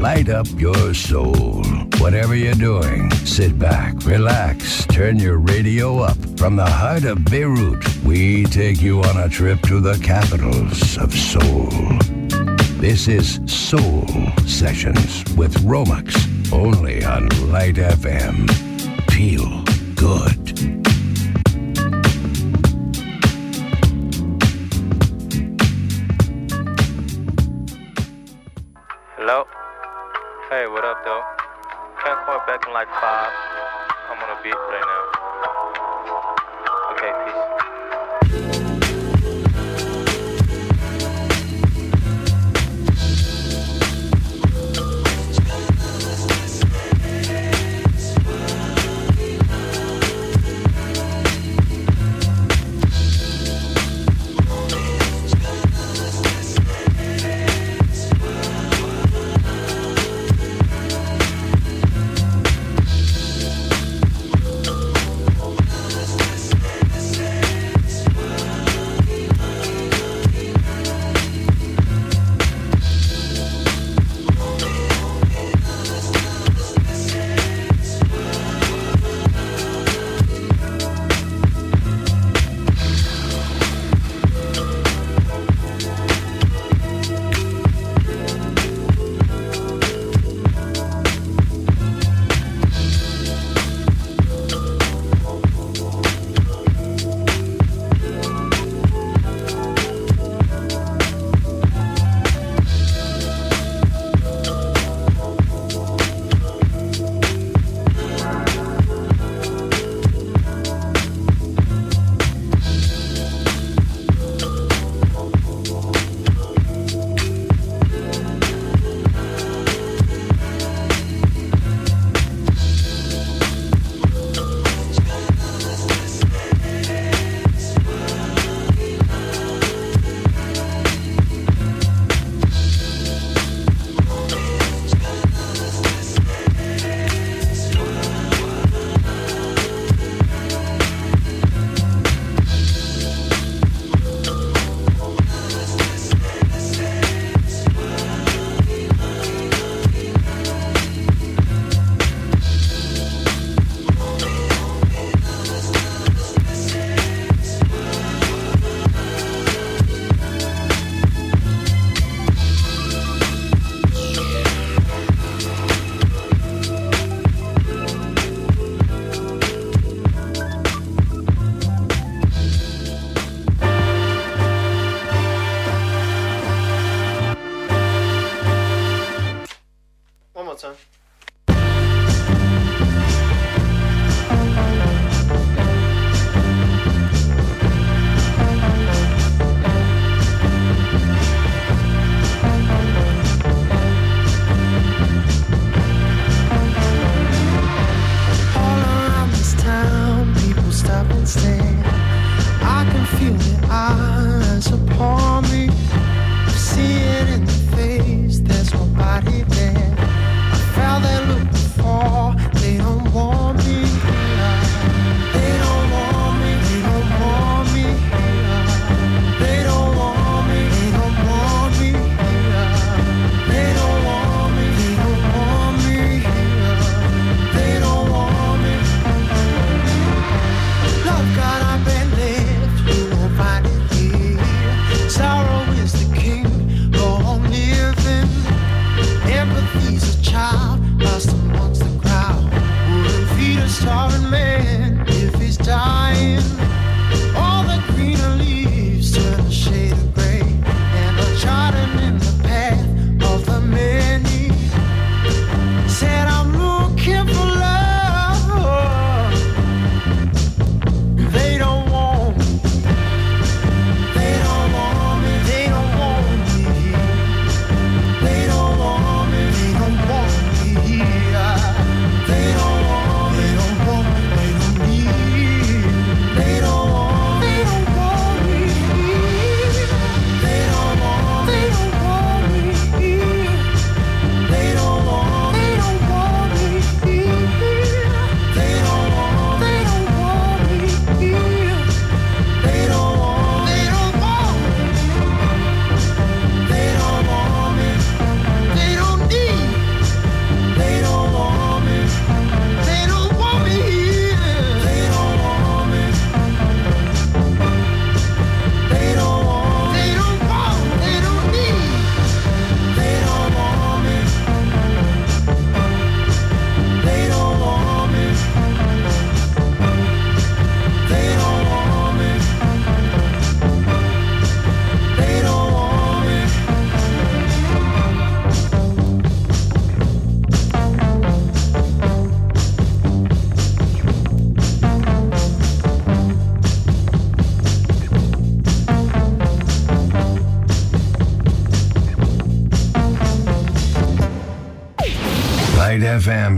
light up your soul. Whatever you're doing, sit back, relax, turn your radio up. From the heart of Beirut, we take you on a trip to the capitals of soul. This is Soul Sessions with Romex, only on Light FM. Feel good. Hey, what up, though? Can't call back in like five? I'm on a beat right now.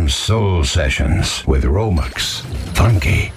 Soul Sessions with Romex. Funky,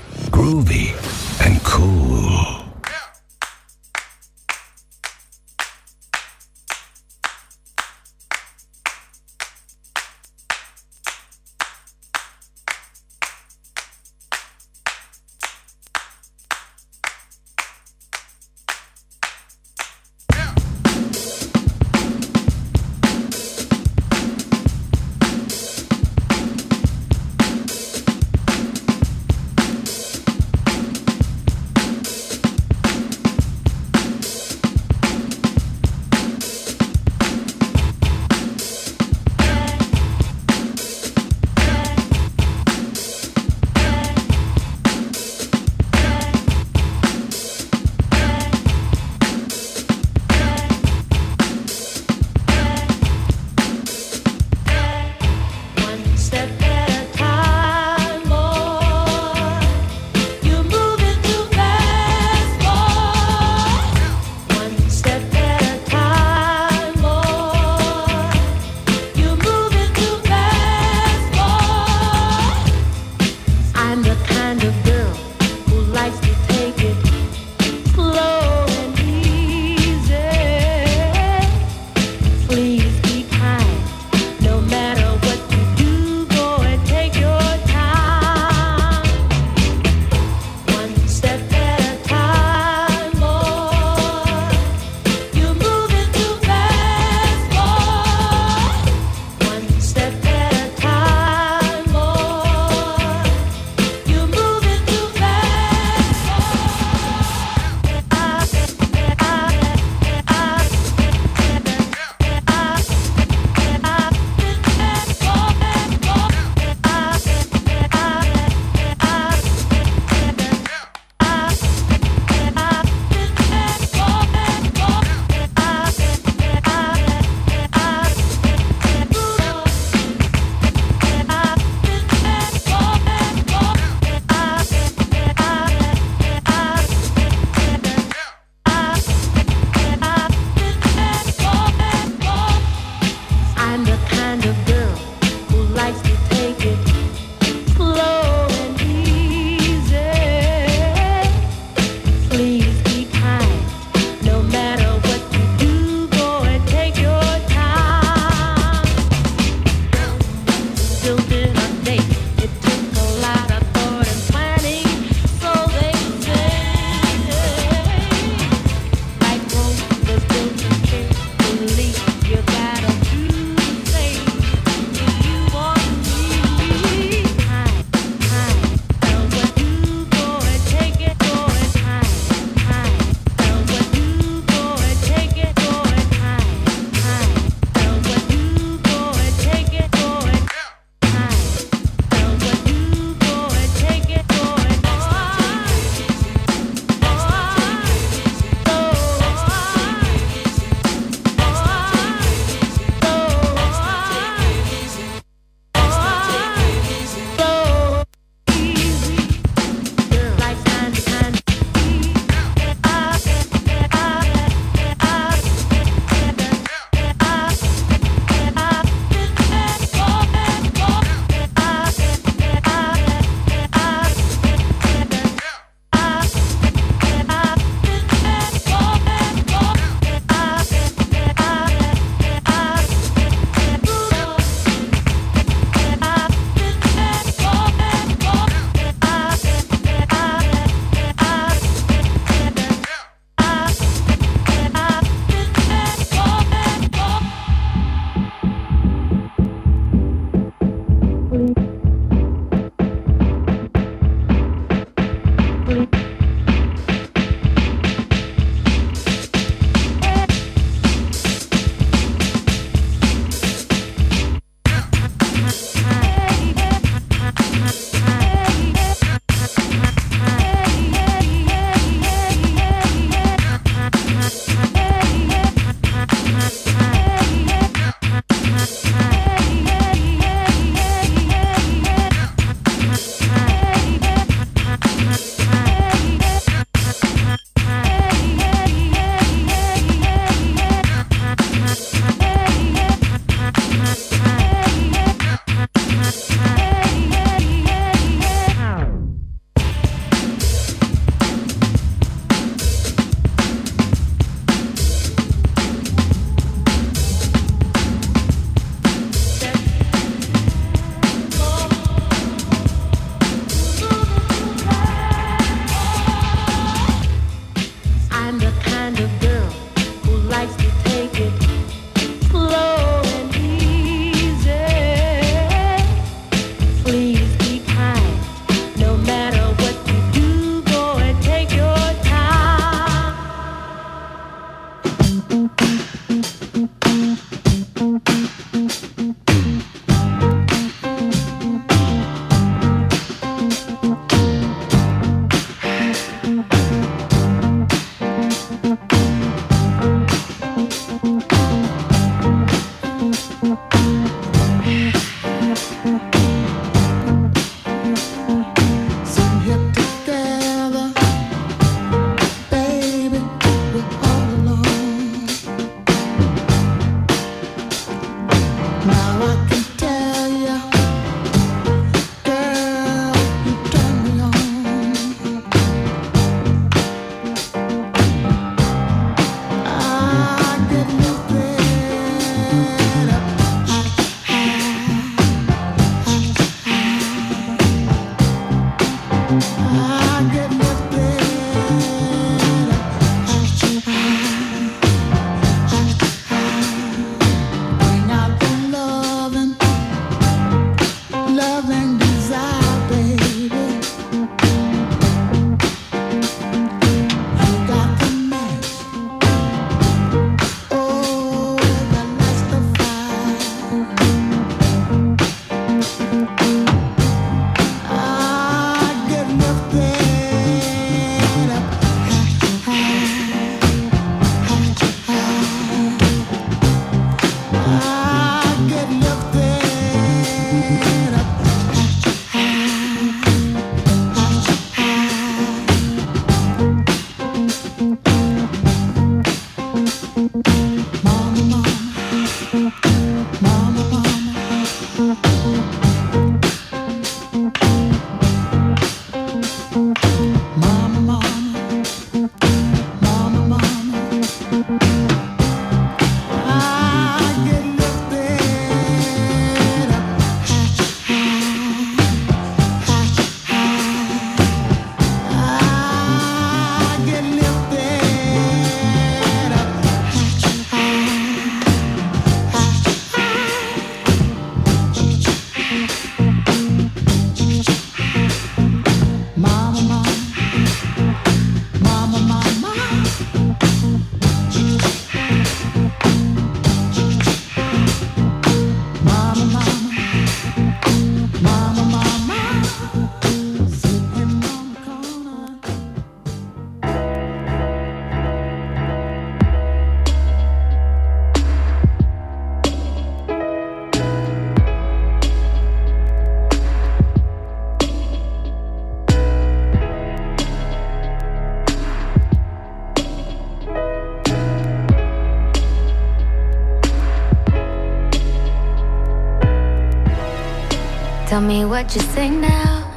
Tell me what you say now.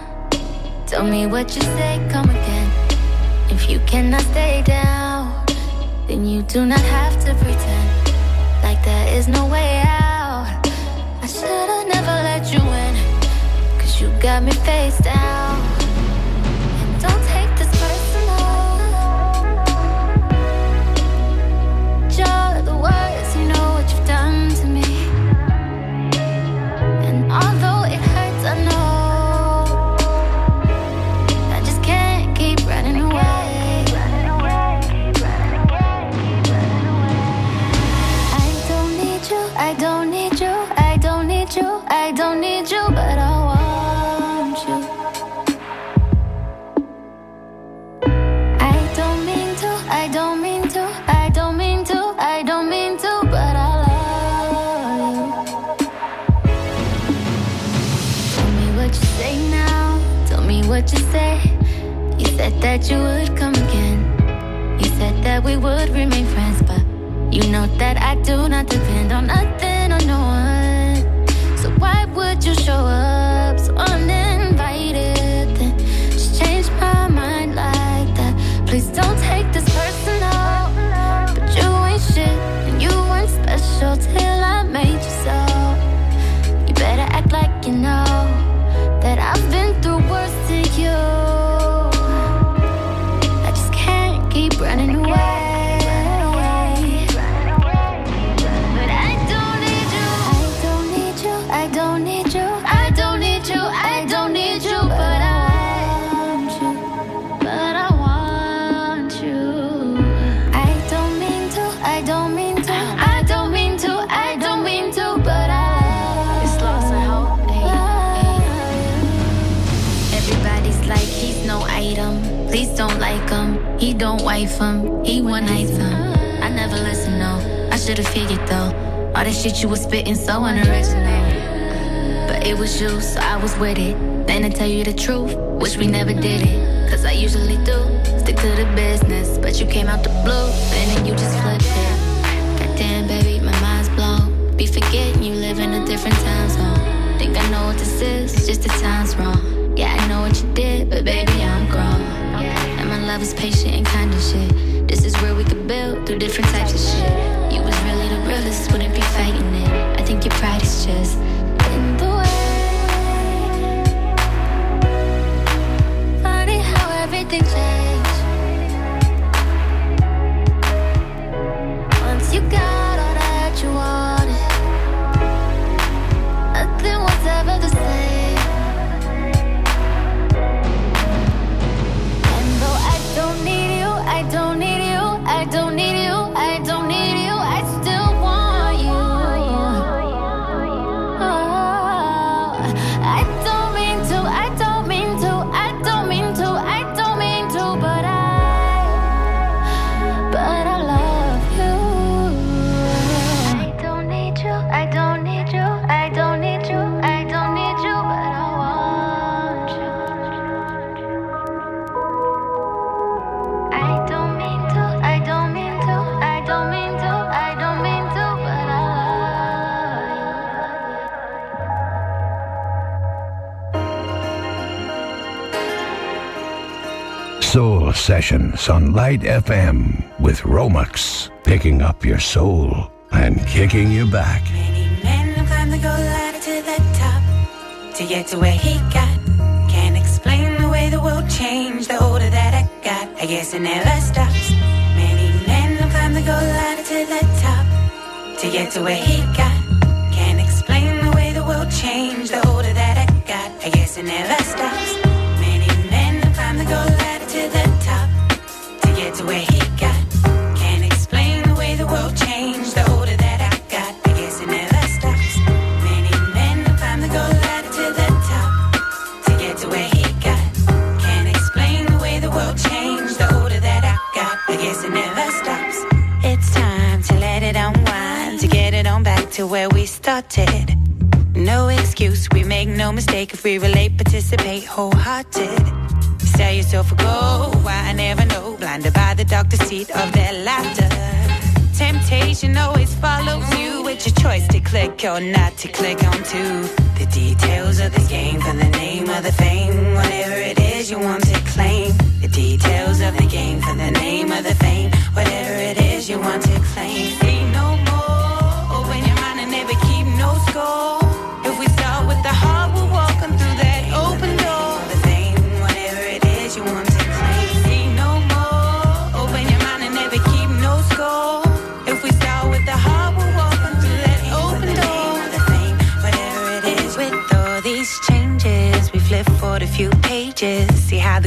Tell me what you say, come again. If you cannot stay down, then you do not have to pretend like there is no way out. I should've never let you in, cause you got me face down. That you would come again. You said that we would remain friends, but you know that I do not depend on nothing don't wife him. He one night him. I never listen no. I should've figured though. All that shit you was spitting so unoriginal. But it was you, so I was with it. Then to tell you the truth, wish we never did it. Cause I usually do. Stick to the business. But you came out the blue, and then you just flipped it. Goddamn, baby, my mind's blown. Be forgetting you live in a different time zone. Think I know what this is, just the time's wrong. Yeah, I know what you did, but baby. And is patient and kind of shit. This is where we could build through different types of shit. You was really the realest, wouldn't be fighting it. I think your pride is just in the way. Sessions on Light FM with Romex, picking up your soul and kicking you back. Many men have climbed the gold ladder to the top to get to where he got. Can't explain the way the world changed, the older that I got. I guess it never stops. Many men have climbed the gold ladder to the top to get to where he got. Started. No excuse, we make no mistake if we relate, participate wholehearted sell yourself a goal. Why I never know, blinded by the dark deceit of their laughter. Temptation always follows you. It's your choice to click or not to click onto the details of the game for the name of the fame. Whatever it is you want to claim. The details of the game for the name of the fame. Whatever it is you want to claim. See no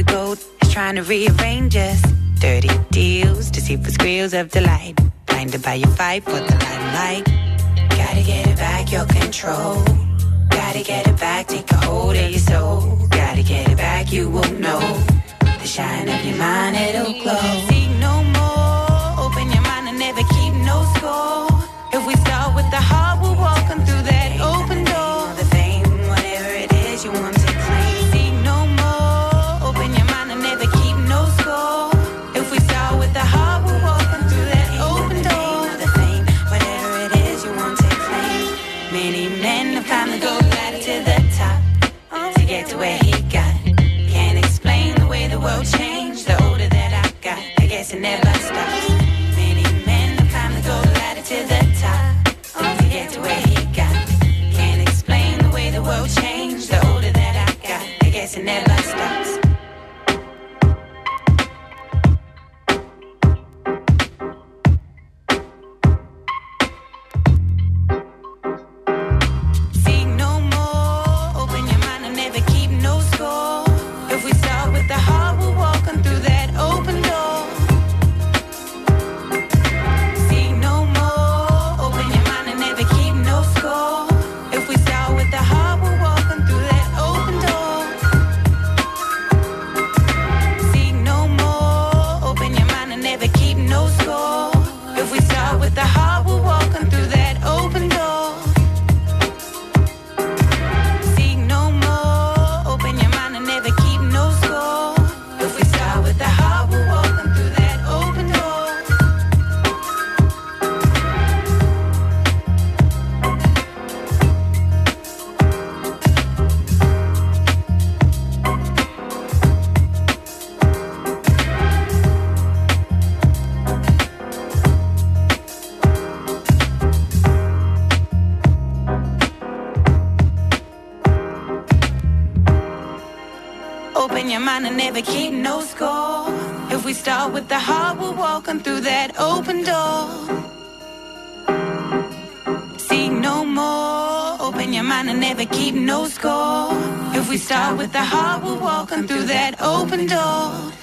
the gold is trying to rearrange us. Dirty deals, deceitful squeals of delight. Blinded by your fight for the limelight. Gotta get it back, your control. Gotta get it back, take a hold of your soul. Gotta get it back, you won't know. The shine of your mind, it'll glow. See no more, open your mind and never keep no score. If we start with the heart, we start with the heart, we're walking through that open door.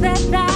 that, that.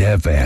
Have FM.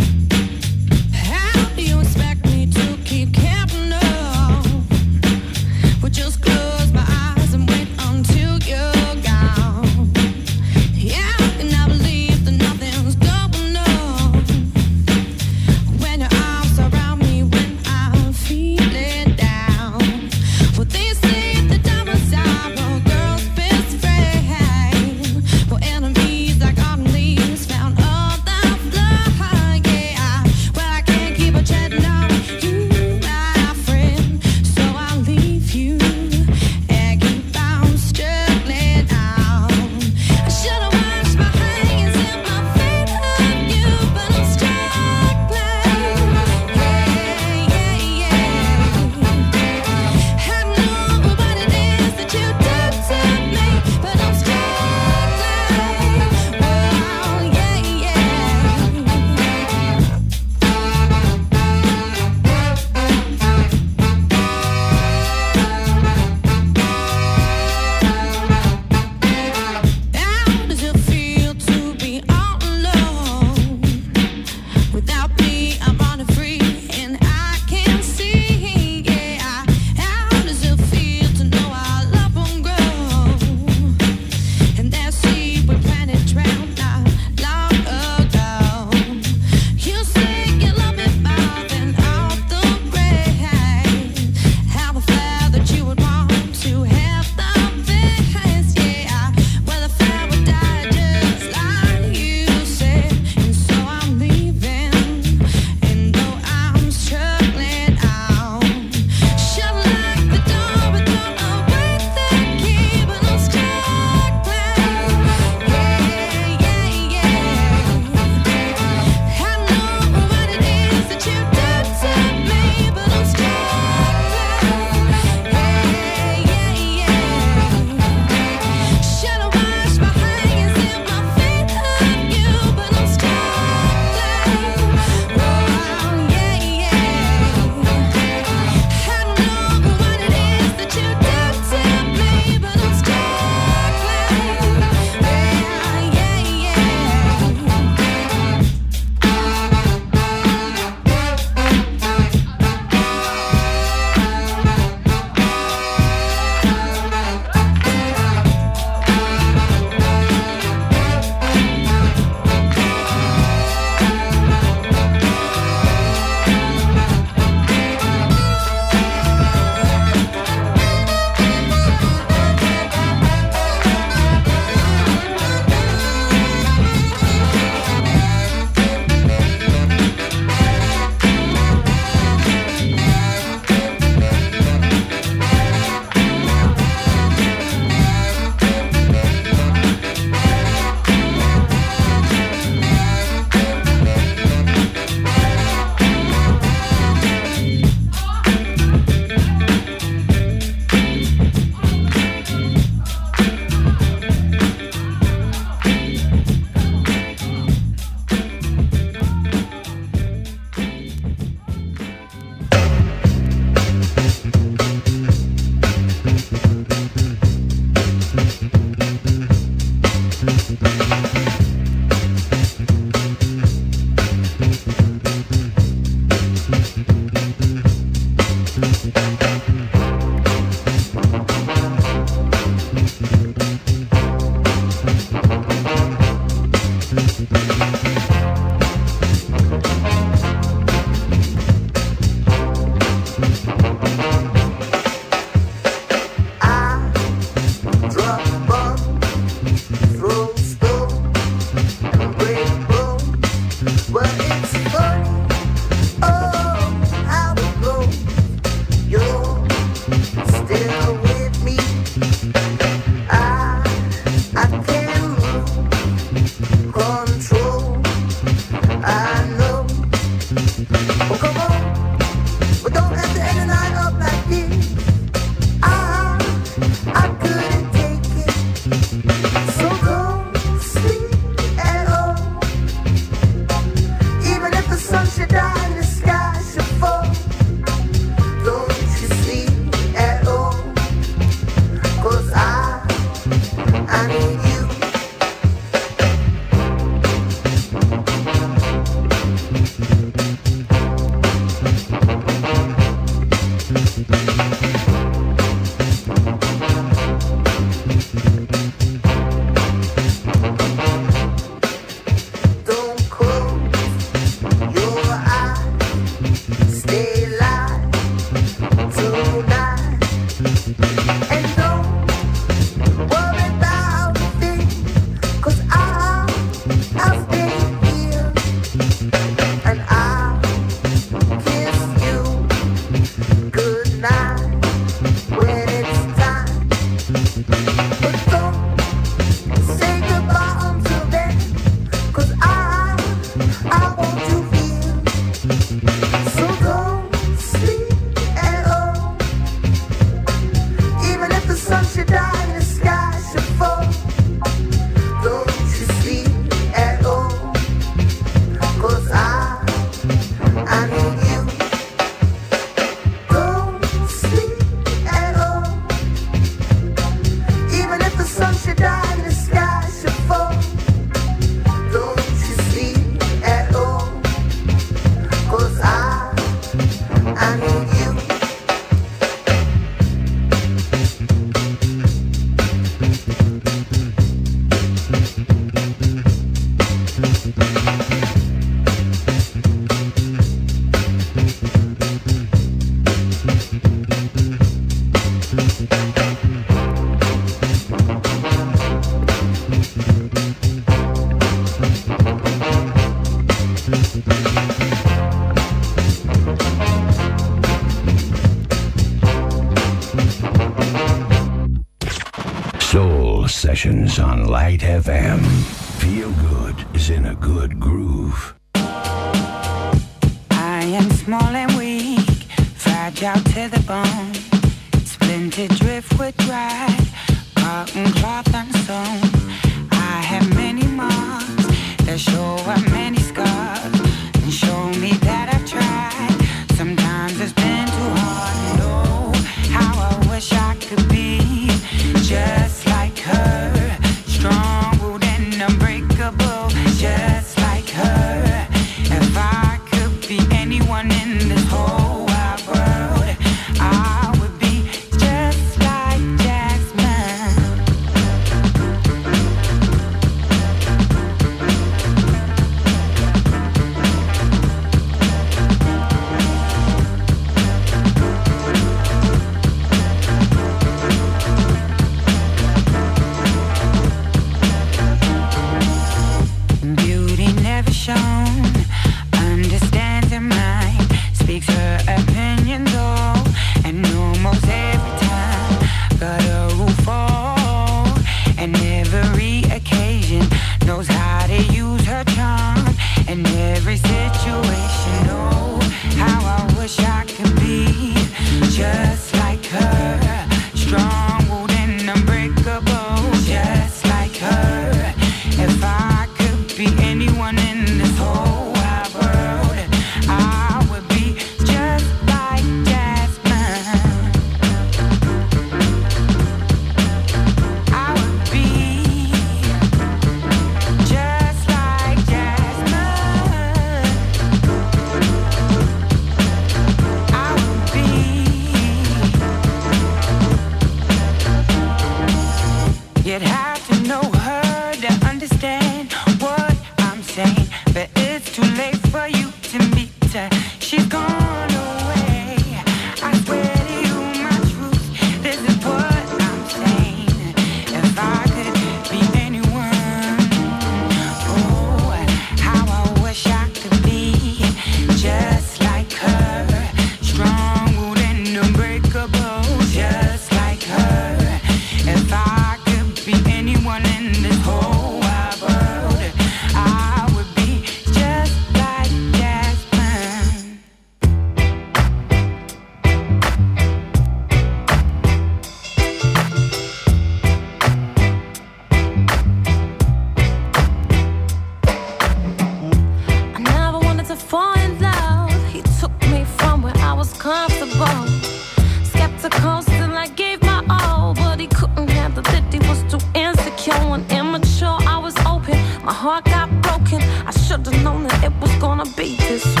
Was gonna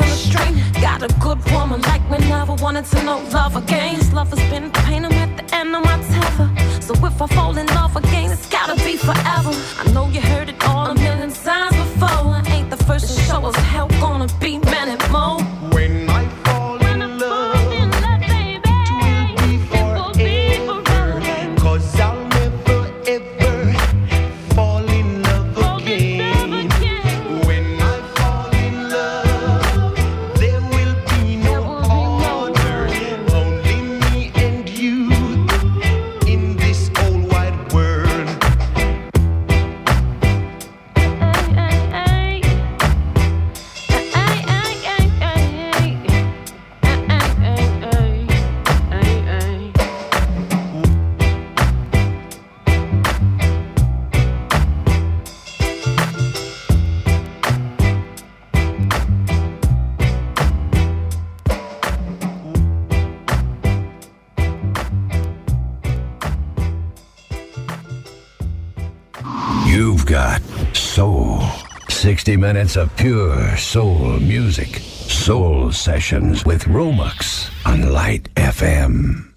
on the street. Got a good woman like we never wanted to know love again. This love has been pain, I'm at the end of my tether. So if I fall in love again, it's gotta be forever. I know you heard it all a million times minutes of pure soul music. Soul Sessions with Romux on Light FM.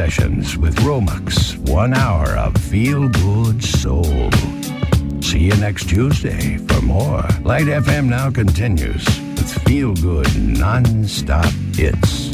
Sessions with Romux. One hour of feel good soul. See you next Tuesday for more. Light FM now continues with feel good non stop hits.